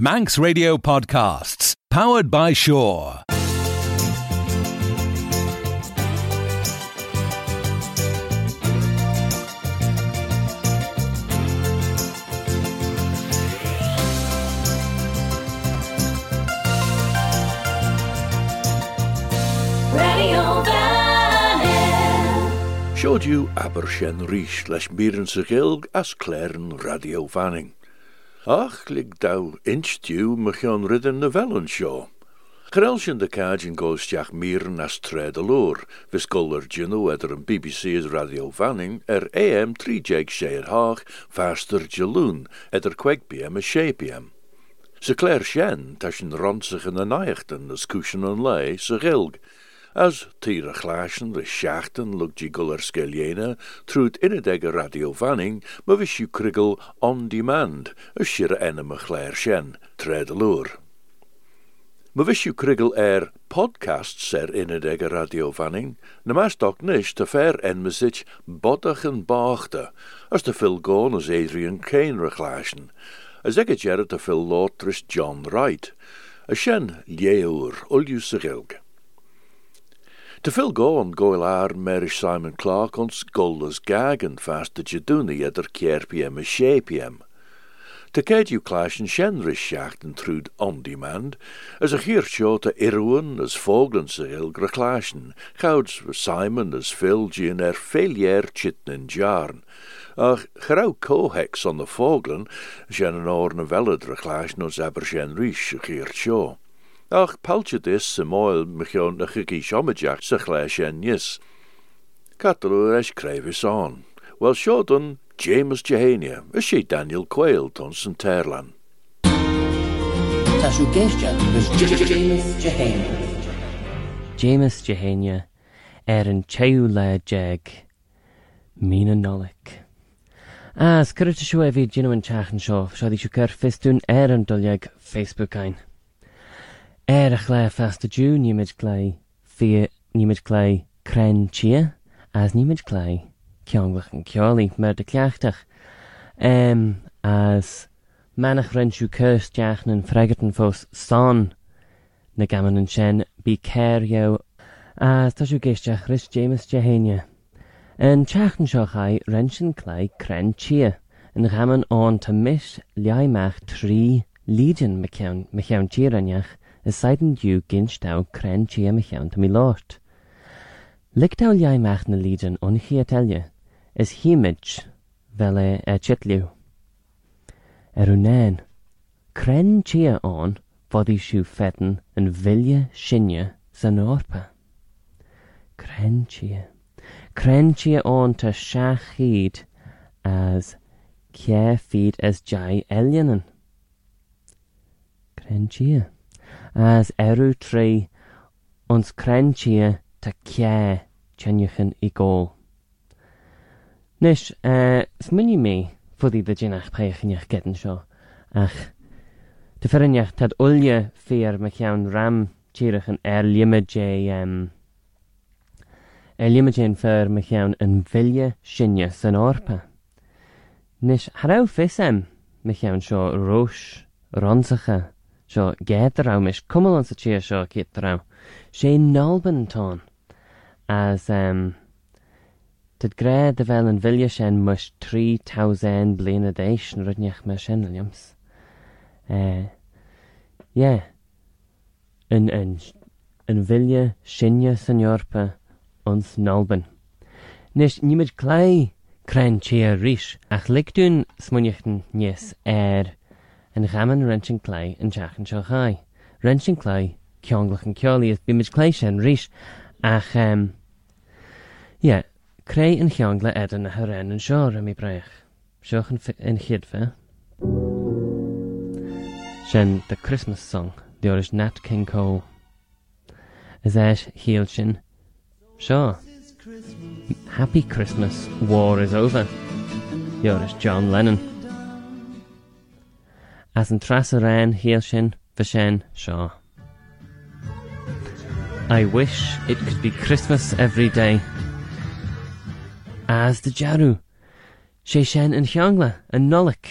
Manx Radio Podcasts, powered by Shore. Siod yw Aberllen Rhys leis mirin sy'n gilg as Claren Radio Fanning. Ach, lig dau dew mychion ridden na velen show. Gerelsjen de cajin goostjach miren as tred aloor, vis guller gino eder een BBC's radio vanning er AM 3 jeg sheer haag, faster jaloon, eder kwek bm a she bm. Ze clair shen, tashin in de naechten, as cushion en lei, se gilg. as tíra chláan le seaachtain lugdí golar scaléna trúd inadeg a radio fanning ma bhí siú crigal on demand a sir enna a chléir sin, tred lŵr. Ma bhí siú crigal ar er podcast ser inadeg a radio fanning, na más doc nis te fer enmasit bodach an báachta, as te fil gón as Adrian Kane ra chláan, as ag a gerad te fil Lord John Wright, a sin léúr uliú sa gilg. Te veel goon goil ar merish Simon Clark ons golders gagen fast de jaduni eder kierpiem a shapiem. Te keid you clash en shenrish schachten trud on demand, as a hier te irwen as voglen se il greclashen, gouds Simon as Phil gin er chitten in jarn. Ach, grauw cohex on de voglen, shen an orne veled reclashen os aber shenrish a hier show. Ach, paltje dis se moel mechion na chigi siomajach sa chleis en nis. Catalw eis crevis on. Wel siodan James Jehania, is she Daniel Quayle tons yn Terlan. Tá siú géiste James Jehane. James Jehania er an teú le jeg mína nolik. As cyrta siw e fi gynnu yn teachan er an dolyag Facebook ein. Er a chléir festa dú níimiid lé fi níimiid lé cren tí as níimiid lé ceanglach an ceálaí mar de ceachteach um, as menach rinú chusteach an freigatan fós san na gaman an sin bí céirjou as táisiú géisteach Chris James dehéine. An teachan seo cha rinsin lé cren tí in gaman an tá mis leimmeach trí lían me cheantíreneach is saidan dú ginstá cren tí am cheanta mí láirt. Lichtá leimmeach na lían ón chiateile is hiimiid bheile a chitliú. Ar er unéin, cren tí an fodí siú fetan an bhile sinne san ápa. Cren tí. Cren tí an tá seaach chiad as ce fiad as de eileanan. Cren tíe. as erú trí ons crentia tá ce tennechan i ggó. Nis uh, eh, smuní mé fudí de ginach peichanneach gean seo ach de feranneach tad ulje fér me cean ram tíirech an air er limeé um, er limeé fer me chean an vilje sinnne san orpa. Nis Hrá fisem me chean seo rois ransacha seo géad ra is cumil an sa tí seo cé ra. sé nálban antá as um, Tá gré de bhil an bhile sin mus trí taán bliana éis an runeach me sin alims. Jé an bhile sinne san Joorpa ons nálban. Nnís níimiid léi creintí a ríis ach licún smuneachtan níos air er in chaman rentin léi an teachan seo chai. Rentin léi ceanglach an ceolaíos bí mid lééis sin ríis ach cré an cheangla éan na thréan an seoir a mí breich, Seoch in chiadfe sin de Christmas song deir is Nat King Co. Is éis híal sin seo. Happy Christmas, war is over. Joris John Lennon. as an tras a ran heal shin shaw. I wish it could be Christmas every day. As the jaru, she shen in hyangla and nolik.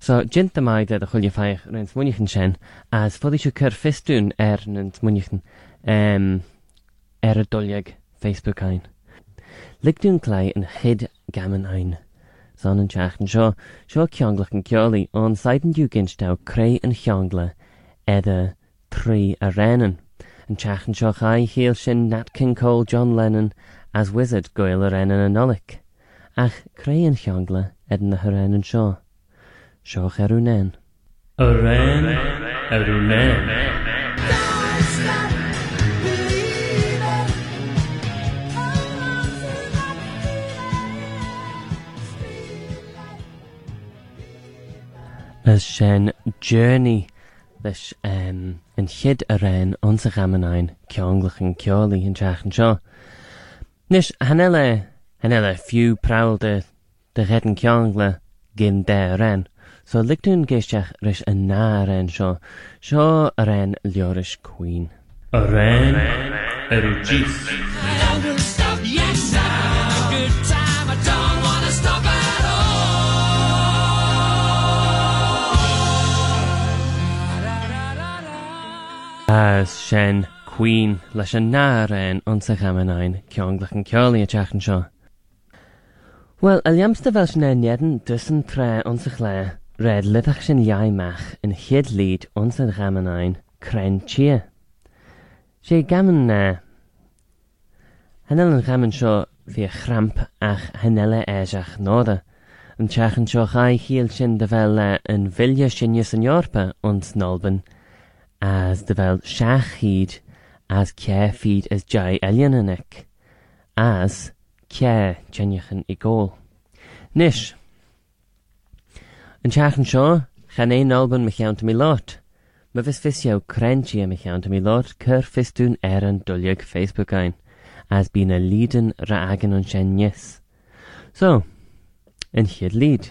So jinta mai de de chulje feich rent munichen shen as fodi shu ker fistun er nent munichen um, er a dolyag Facebook ein. Ligdun clay and hid gammon ein san an teachan seo, seo ceanglach an ceolaí an saidan dú ginstá cré an cheangla either trí a renan. An teachan seo chai chéal sin Nat King Cole John Lennon as wizard goil a renan an nolic, ach cré an cheangla edin na harenan seo. Seo cherwnen. A ren, a ren, a. leis sin journey leis um, an chiad a réin ansa gamannain ceanglach an ceálaí an teachan seo. Nis hanile hanile fiú prada de réan ceangla gin dé ran, so liún géisteach leis an ná ran seo, seo a ran leoris cuioin. A ran ar dís. As sin cuoin leis an nárain ansa chaanain ceanglach an ceálaí a teachan seo. Well eh, a leamsta bheil sin néan dus an tre ansa chlé réad litach sin jaimmeach in chiad líd ansa chaanain crentí. sé gaman na Hanel an gaman seo hí chramp ach henile éiseach náda. An teachan seo chaid híal sin de bheile eh, an bhilja sinne san Joorpa ons Nolban as de bhfuil seaachhíd as cefiad as de eananic, as ce tenechan i ggóil. Nis An teachan seo chan é nálban me cheanta mí lát, ma bhís fisio crentí a me cheanta mí lát chur fistún ar er an duliaag Facebook ein, as bí na lídan ra agan an sin níos. So, an chiad líd.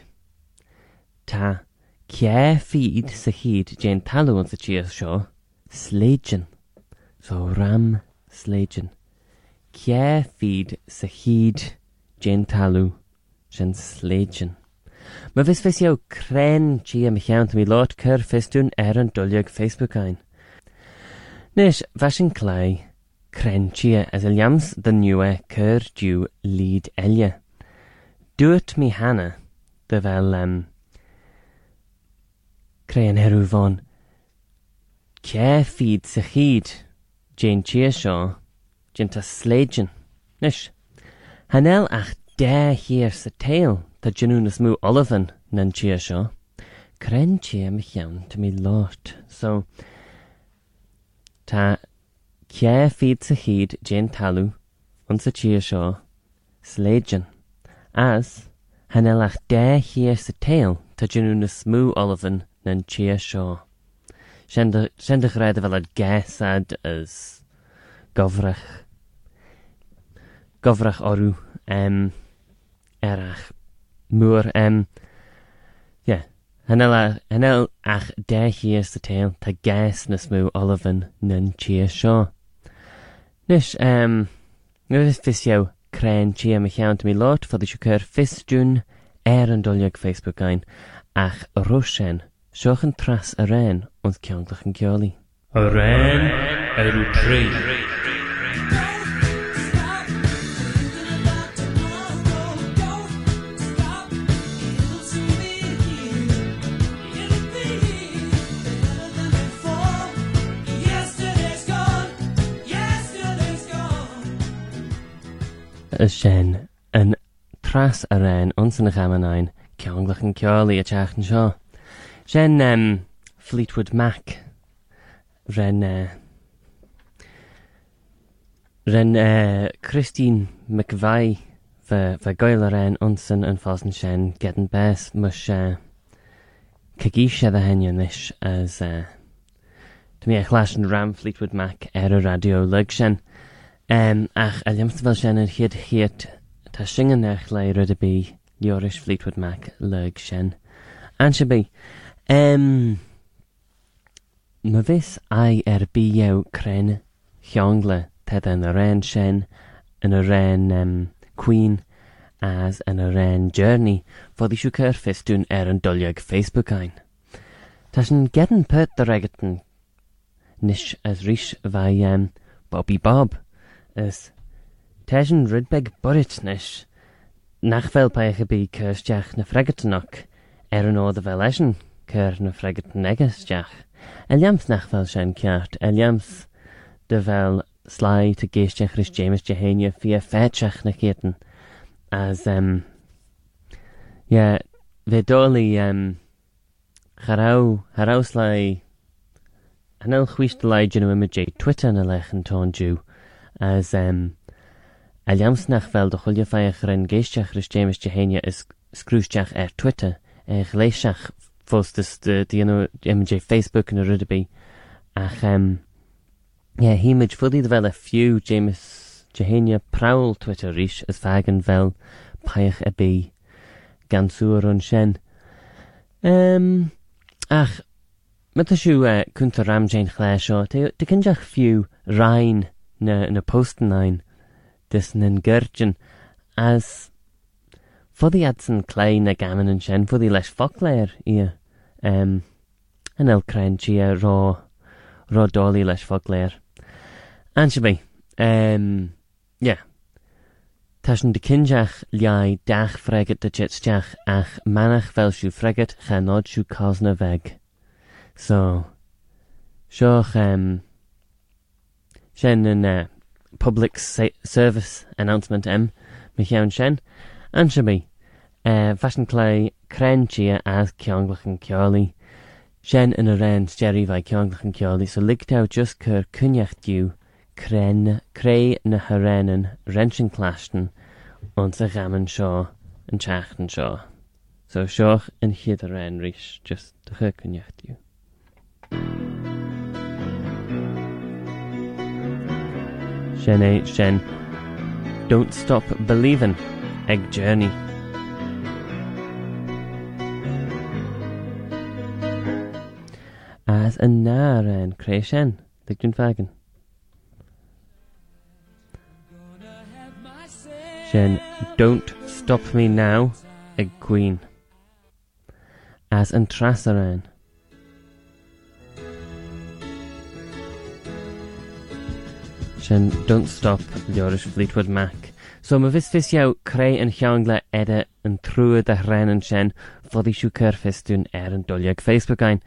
Tá Cie mm. feed sy hyd jen talw yn sy chias sio, sleijan. So ram sleijan. Cie feed sy hyd jen talw jen sleijan. Mae fys fes iaw cren chi am iawn mi lot cyr ffestwn er yn dwliog Facebook ein. Nes, fashion clai, cren chi as eliams the dy niwe cyr diw lyd elia. Dwt mi hana, dy fel um, cré an heú bháin. Cé fiad sa chiad Jane tí seo ginnta sléidjin nus. Hanel ach dé hir sa téal tá genúna smú Olivan nan tí seo, Crentí me chean te mí láirt so Tá cé fiad sa chiad Jane talú an sa tí seo sléidjin as hanel ach dé hir sa téal tá genúna smú Olivan na'n chia seo. Sian dechrau fel ad gethad ys gofrach. Gofrach orw em, erach mwr em. Ie, yeah. hynel ach de hias the tail ta ges nes mw olifan na'n chia seo. Nish, em, nid fys iawn cren chi am y llawn mi lot, fod eisiau cyr ffis dwn er yn doliog Facebook ein ach rwysien Sioch yn tras y ren ond cianglach yn cioli. Y ren yr er yw tri. y sien yn tras y ren ond yn y chamenain ceanglach yn cioli a teach yn sio. Ren um, Fleetwood Mac. Ren... Uh, Ren uh, Christine McVie fy, fy goel yr en onsen yn ffos yn sien gedyn beth mys uh, cygisio dda henion ish as uh, Dwi eich las yn ram Fleetwood Mac er y radio lyg sien. Um, ach, a ddim fel sien yn hyd hyd ta sy'n yn eich leir ydy bi Liorish Fleetwood Mac lyg sien. An sy'n bi, Um, na fes ai er biew cren llongle tedd yn yr en sien, yn yr en um, Queen, as yn yr en Journey, fod i siw cyrffus dwi'n er yn dolyg Facebook ein. Tas yn gedyn pyrt dy regatan, nish as rhys fai um, Bobby Bob, as tas yn rydbeg bwrit nish, nach fel paich y bu cyrstiach na fregatanach, er yn oedd y fel eisiau. chur na freigad negusteach a leams nachfuil sin ceart. A leams de bhil sláid a géisteach is James de héine fi a féteach na chéan as um, yeah, bheit dólaí um, chará harráslá anil chuiste leidirú imidé Twitter na lechantónú as um, a leamsnachfuil do chuile féach an géisteach Christémas de héine is scrúisteach ar er Twitter er ar léiseach fóstas de dhéanú image Facebook na rudaby ach um, yeah, híimiid fudí de bheile fiú James Jehania Prowl Twitter ríis is fegan bhil paich a bí gan suúr an sin. Um, ach, met a siú uh, kunta ram Jane chlé seo, de cinseach fiú rain na, na postanin dis nan gurgin as fudí ad san clé na gaman an sin fudí leis foléir í um, an elcrain si a rá rá dálí leis fogléir. An se bé, um, yeah. Tá sin de cinseach leai deach fregat de jitsteach ach manach fel siú fregat cha nód siú cosna bheig. So, seoch um, sin an uh, public sa service announcement em me chean sin, Anshami, uh, e, Fashion Clay, Cren Chia as Kionglach and Kiali, Shen and Aren Jerry by Kionglach and Kiali, so Ligtau just Ker Kunyach Dew, Cren, Cray na Harenan, Renshin Clashton, on the Gammon Shaw, and Chachten Shaw. So Shawch and Hid Aren Rish, just the Ker Kunyach Dew. Shen H. Shen, don't stop believing. egg journey. As an naren creation, the Grunfagen. Shen, don't stop me now, egg queen. As an trasaran. Shen, don't stop, the Irish Fleetwood Mac. So mae fys fys iaw creu yn llangla eda yn trwyd a rhen yn sien fod i siw cyrffys dwi'n er yn doliag Facebook ein.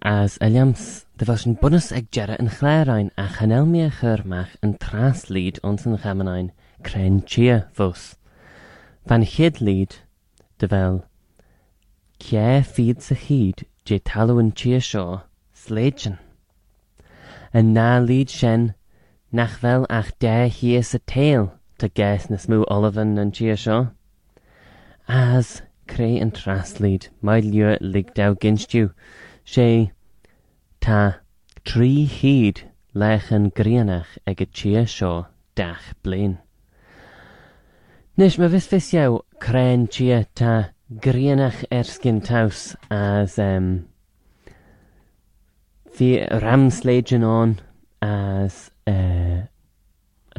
As Eliams, dy fos yn bonus ag jera yn chlerain a chanel mi a chyrmach yn tras lyd ond yn chamenain cren chia fws. Fan hyd lyd, dy fel, Cie ffyd sy chyd, je talwyn chia sio, sledgen. Yn na lyd sien, nach fel ach de hir sy teil, to guess na smú Olivan an tí seo. As cré an traslíd mai lua ligdá ginstú, sé tá trí híd lech an grianach ag a tí seo dach blin. Nis ma fis fis iaw crén tia ta grianach erskin taws as um, fi ramslagen on as uh,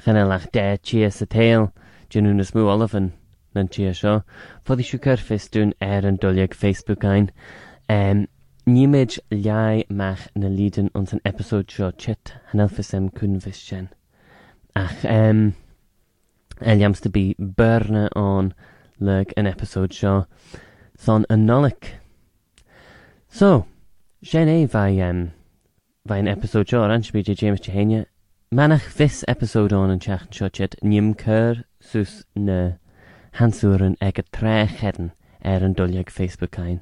chanelach de chia sa teil, dynwn ys mw olafan nan chia sio. Foddi siw cyrffus dyn er yn dwliag Facebook ein. Um, Nímid leai mach na líden ons an episode seo chit hanelfasem cún fys sin. Ach, um, eliams to be burna on lurk an episode seo son anolic. So, sin é fai, um, fai an episode seo, ranch byd James Chehenia Manach this episode on yn seach siochet nim cyr sus ne hansur ag y tre chedden er yn dwliag Facebook ein.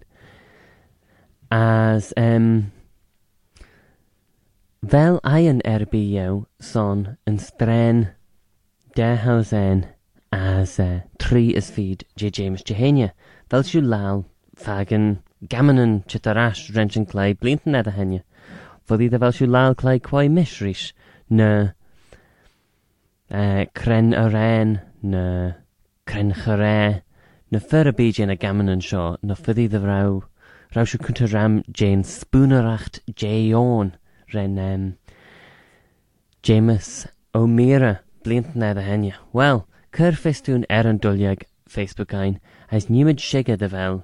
As, um, fel ein erbu yw son yn stren de dehausen as uh, tri is feed J. James Jehenia. Fel siw lal fagan gamanan chitarash rentyn clai blintan edrych henia. Fodd iddo fel siw lal clai quai mishrish na uh, Cren e. y Ren, na Cren Chyre, na Fyr y Byd Jane a Gammon yn sio, na Fyddi Ddyfraw, Rawsio Cynta Ram Jane Spoonerach Jayon, Ren um, James O'Meara, blint na dda henia. Wel, cyr ffestwn er yn dwliag Facebook ein, aes niwyd siga dy fel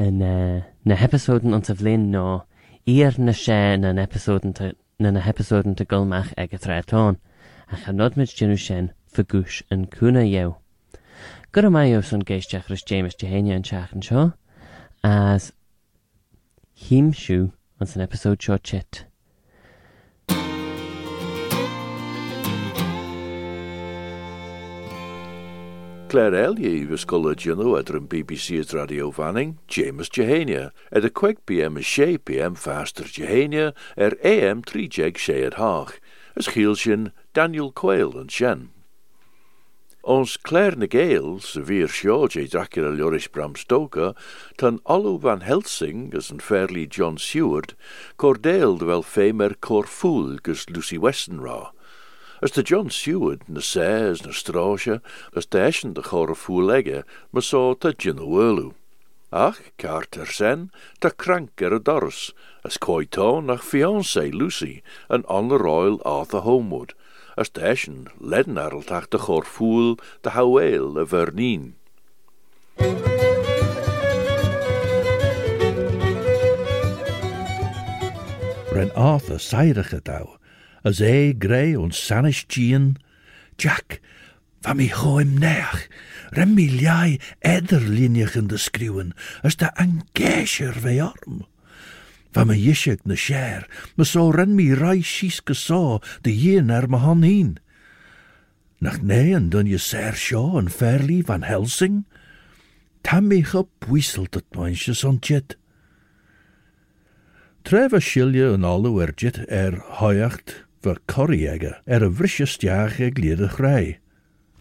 yn uh, na episodyn ond tyflyn no, i'r na se na'n episodyn na na hepaóden de gulmach ag a trátáin a cha nodmid dúú sin fagúis an cúna jeu. Gu maioh san géisteach is James de héine an teachan seo as híimsú an san episód seo chit. Claire Ellie was gynno at an BBC's radio fanning, James Jehania, at a quick PM a she PM faster Jehania, er AM 3 jeg she at Haag, as Gielsjen Daniel Quayle and Shen. Ons Claire na Gael, je Dracula Loris Bram Stoker, tan Allo van Helsing as an fairly John Seward, Cordale de wel famer Corfool gus Lucy Westenra. As de John Seward na Says na as de Eschen de legge, maar so ta Ginowelu. Ach, Carter sen, ta krank er a dors, as koito nach fiancé Lucy, an on Royal Arthur Homewood, as de Eschen ledden arltach de chore de haweel a Vernien. Ren Arthur seirige dau, as é gré ons sannis Jean, Jack, van mi choim neach, rem mi liai ederlinjechen de skriwen, as de angeischer vei arm. Van me jishig na share, me so ren mi rai de jen er me han heen. Nach neien dun je ser en fairly van Helsing, tam mi gepuiselt het meisje son jet. Tref shilje en er jet er hoyacht, ver corriege er a steach ag liad a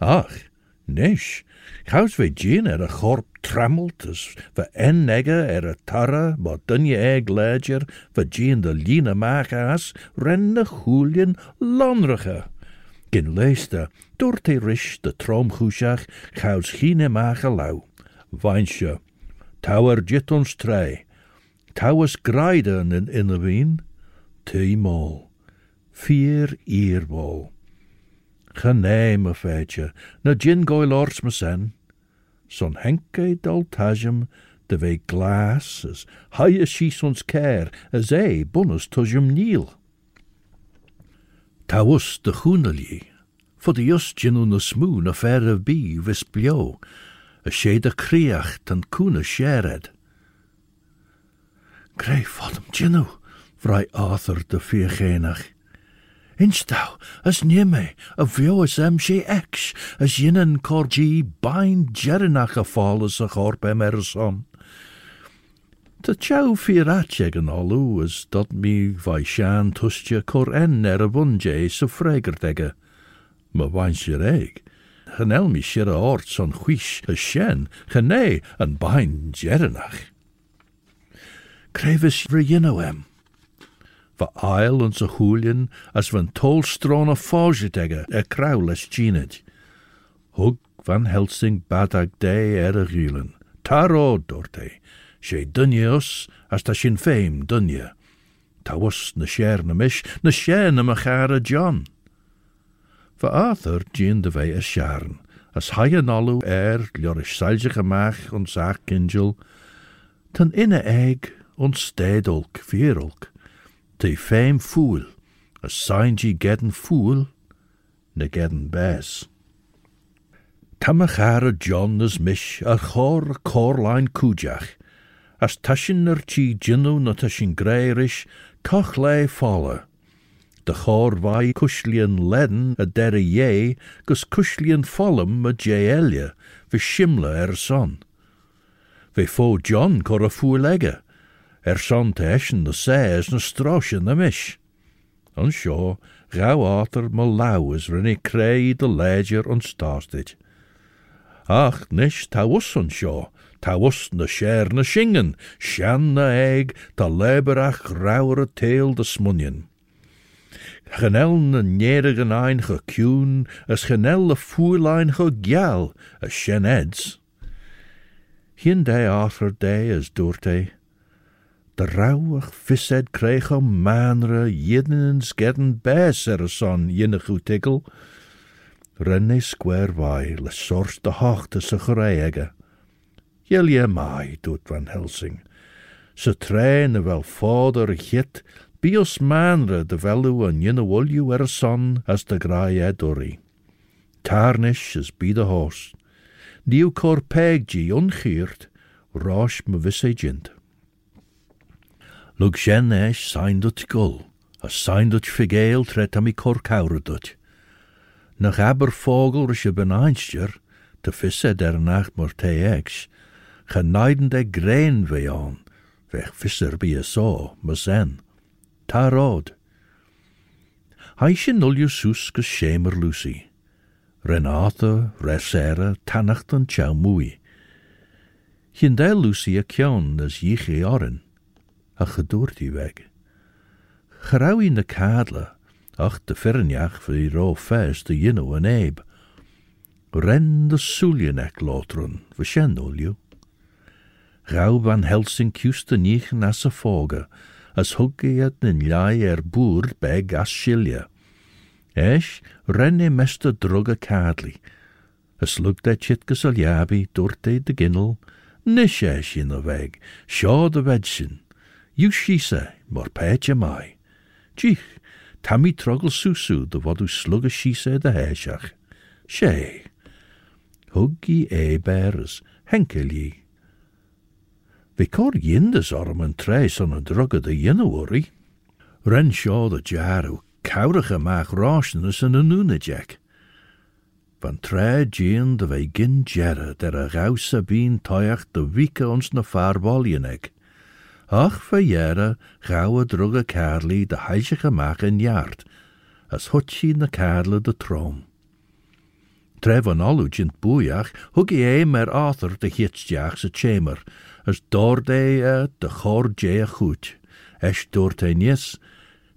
Ach, nish, chaus ve jean er a chorp trammeltas, ver ennege er a tarra, ma dunje ag ledger, ver jean de lina maach as, renne choelien lanrige. Gin leeste, door te rish de tromgoesach, chaus chine maach a lau. Weinsje, tower jit ons trei, towers graiden in innerween, te mol vier eerbol. Geneem me feitje, na gin goil ors me sen. Son henke daltajum de ve glas, as haie shees ons care, as e bonus tujum niel. Tawus de choenelje, for de just gin na smoon a fair of bi vis blio, a shade a kriach tan kuna shared. Grey fodem vrij Arthur de viergenach. Instau, as nieme, a vio as em she ex, as yinnen corgi bain jerinach a fall as a chorp em er son. Ta olu as dat mi vai shan tustje cor en er a bunje. Ma reg. Genel mi shira ort son chwish a shen, gene an bain jerinach. Va ail en sa as van tolstron a er kraules gined. Hug van Helsing badag de er a. Taro dorte, sé dunje as ta sin féim dunje. Ta was na sér na mis, na sé na ma chara John. Va Arthur gin de a as alu er ljoris salge gemaach ons saak kinjel, ten inne eig ons vierolk, te fame fool, a sign ye gedden fool, ne gedden bes. Tamachara John as mish a chor corline kujach, as tashin er chi jinnu na tashin greirish, koch lay falle. De chor vai kushlian leden a derre ye, gus kushlian follum a jeelia, vi shimla er son. Ve fo John cor a er son te eschen de sês na strosje na mis. An seo, gauw ater me lauwes rinne krei de leger on starstit. Ach, nis ta wuss an seo, ta wuss na scher na shingen, shan na eig, ta leberach rauwere teel de smunjen. Genel na nerigen ein gekjoen, as genel de voerlein gegjal, as shen eds. Hien day after day as doorte, de rauwig vised om manre jiddens gedden bes er son jinne goed tikkel. Renne square vai le sors de hochte sa choreige. Jelje mai, doet Van Helsing. Ze trein wel vader git, bios manre de velu an jinne wolju er son as de graai edori. Tarnish is bi de hoos. Nieuw cor pegji ongeert, rosh me visse jint. Lug sien eis sain dut gul, a sain dut figeil tret am i cor cawr dut. Nach aber fogel rys y ben einstjer, te fissed er nacht mor te ex, geneiden de grein ve on, vech fisser bi y so, mysen. Ta rod. Haishin nulju sus gys shemer Lucy. Renata, Resera, Tanacht yn chaw mwy. Hyn de Lucy y cion as yich e orin. A gedoort i weg. Gerau in de kadle, ach de firnjach vir ro fes de yino an eb. Ren de suljenek lotrun, vashen olju. Rau van Helsing kuste nichen as a foge, as hugge het nin jai er boer beg as shilje. Eis, renne meste droge kadli. As luk dat chitkas al jabi, dorte de ginnel, nish eis in de weg, shaw de. You Jushisa, mor pecha mai. Gich, tammi trogl susu, the fod yw slwg shisa dy hesiach. She, hwgi e beres, henkel i. Vi cor yndys orm yn tres o'n drug of the ynawori. Ren sio dy jarw, cawrach mach rosnus yn y nŵnajec. Van tre gyn dy fe gyn jera der a gaws a bîn toiach dy vica ons na farbolioneg. Ach verjere gauwe droge karli de heisige maag in jaart, as hotchi na karle de troom. Tre van allu jint boeiach, huggi e mer Arthur de hitstjaach se chamber, as dorde de chor je a es dorte nies,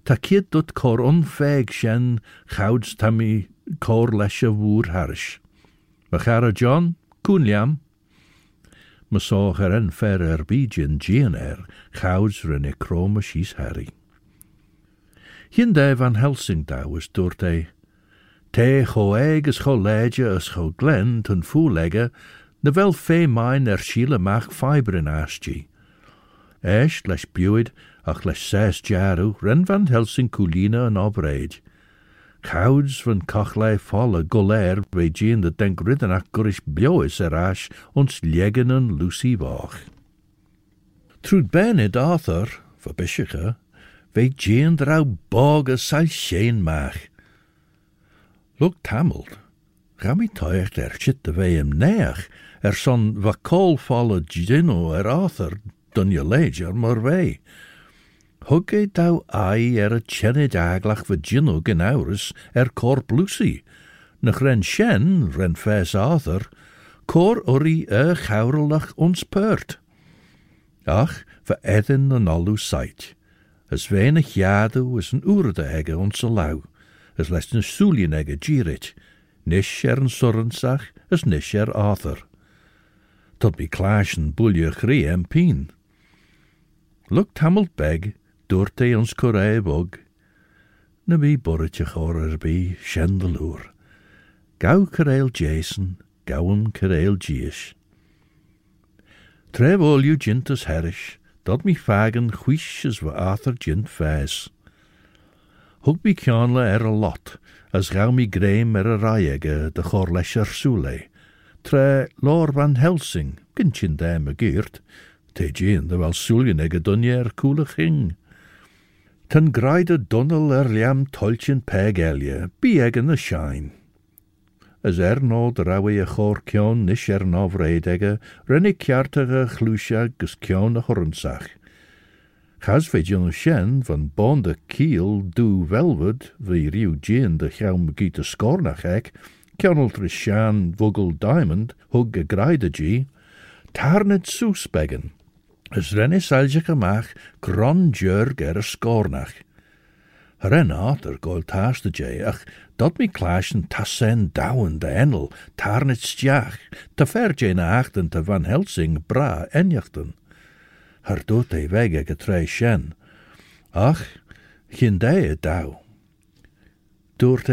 Ta kid dut cor onfeg shen chawds tammy cor lesha wŵr harish. Machara John. Ma so her en fer er bijin gian er, chawds renne chroma shis harry. Hinde van Helsing da was dorte. Te cho eg as cho leidje as cho glen ten voelegge, na wel fe mine er schiele mach fibrin astje. Esch les buid ach les ses jaru ren van Helsing coolina an obreid. Cauds van cochlei folle goler bij jean de denk riddenach gurish biois er ash ons liegenen Lucy Bach. Trud Bernard Arthur, verbischiche, ve jean drau boge sal sheen mach. Look tameld, Rami toicht er chit de veem neach, er son va col folle gino er Arthur, dun je leger maar wei. Hugge dau ai er a chenid aglach va gino genaurus er corp Lucy. Nach ren shen, ren Arthur, cor uri er chaurelach ons pert. Ach, va edin an allu sait. As venig jadu is een oerde egge ons lau. As les een soelien egge girit. Nish er sorrensach, as nish er Arthur. Tot mi klaasjen bulje chrie en pien. Luk tamelt beg, doorte ons korei bog. Na bi borretje chor er bi shendeloer. Gau kareil Jason, gauwen kareil Gies. Trev olju jintas herish, dat mi fagen chwish as wa Arthur jint fes. Hug kianle er a lot, as gau mi greim er a raiege de lesher soule. Tre Lor van Helsing, gintjin dem a geert, te jean de soelien ege dunje er koele ging. Ten graide dunnel er liam toltjen peg elje, bi egen a shine. As er no drawe a chor kion nish er no vredege, renne kjartige chlusja gus kion a hornsach. Chas ve jyn van bonde kiel du velvud, vi riw jyn de chaum gita scornach ek, kionnel shan vogel diamond, hug a graide gi, tarnet soesbeggen. As renne salje gemach, grandjurg er a scornach. Ren Arthur gol taast de ach, dat mi klaasjen tassen douwen de enel, tarnet stjach, te ver je na achten te van Helsing bra enjachten. Haar doet hij weg shen. Ach, gin dee douw. Doort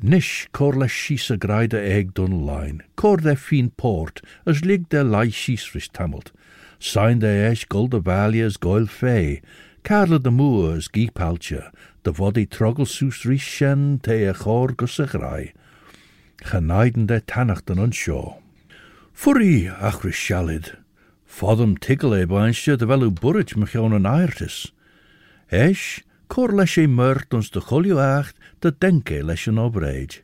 Nish cor le shees a graide egg dun line, cor de fin port, as lig de lai shees ris tamelt. Sign de esh gul de valias goil fey, Carla de moors gi palcha, de vodi trogel soes ris shen te a chor de tannacht an unshaw. Furry ach ris shalid. Fodum tiggle e de velu burrit mechion an airtis. Esh, cor ons de cholio acht de denke leis an obreid.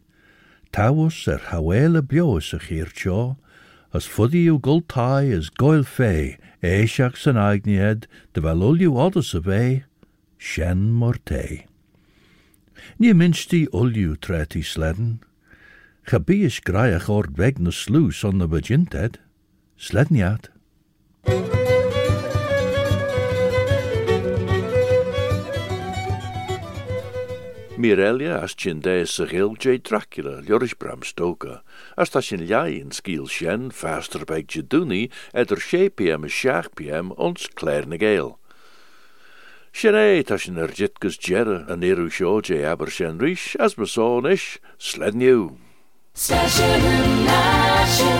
Tawus er hawele bios a chir tjo, as fuddi yw gultai as goil fe, eisiach san agnied, de ulju odas a ve, shen morte. Ni minsti ulju treti sledden. Chabies graiach ord weg na on the bajinted. Sledniat. Mirelia as chin de sa gil J. Dracula, Joris Bram Stoker, as ta sin in skiel shen, faster beg jeduni, eder 6 pm 6 pm ons klerne geel. Shené ta sin er jitgus jerre an eru sjo J. aber shen rish, as me so ish, sled new. Station National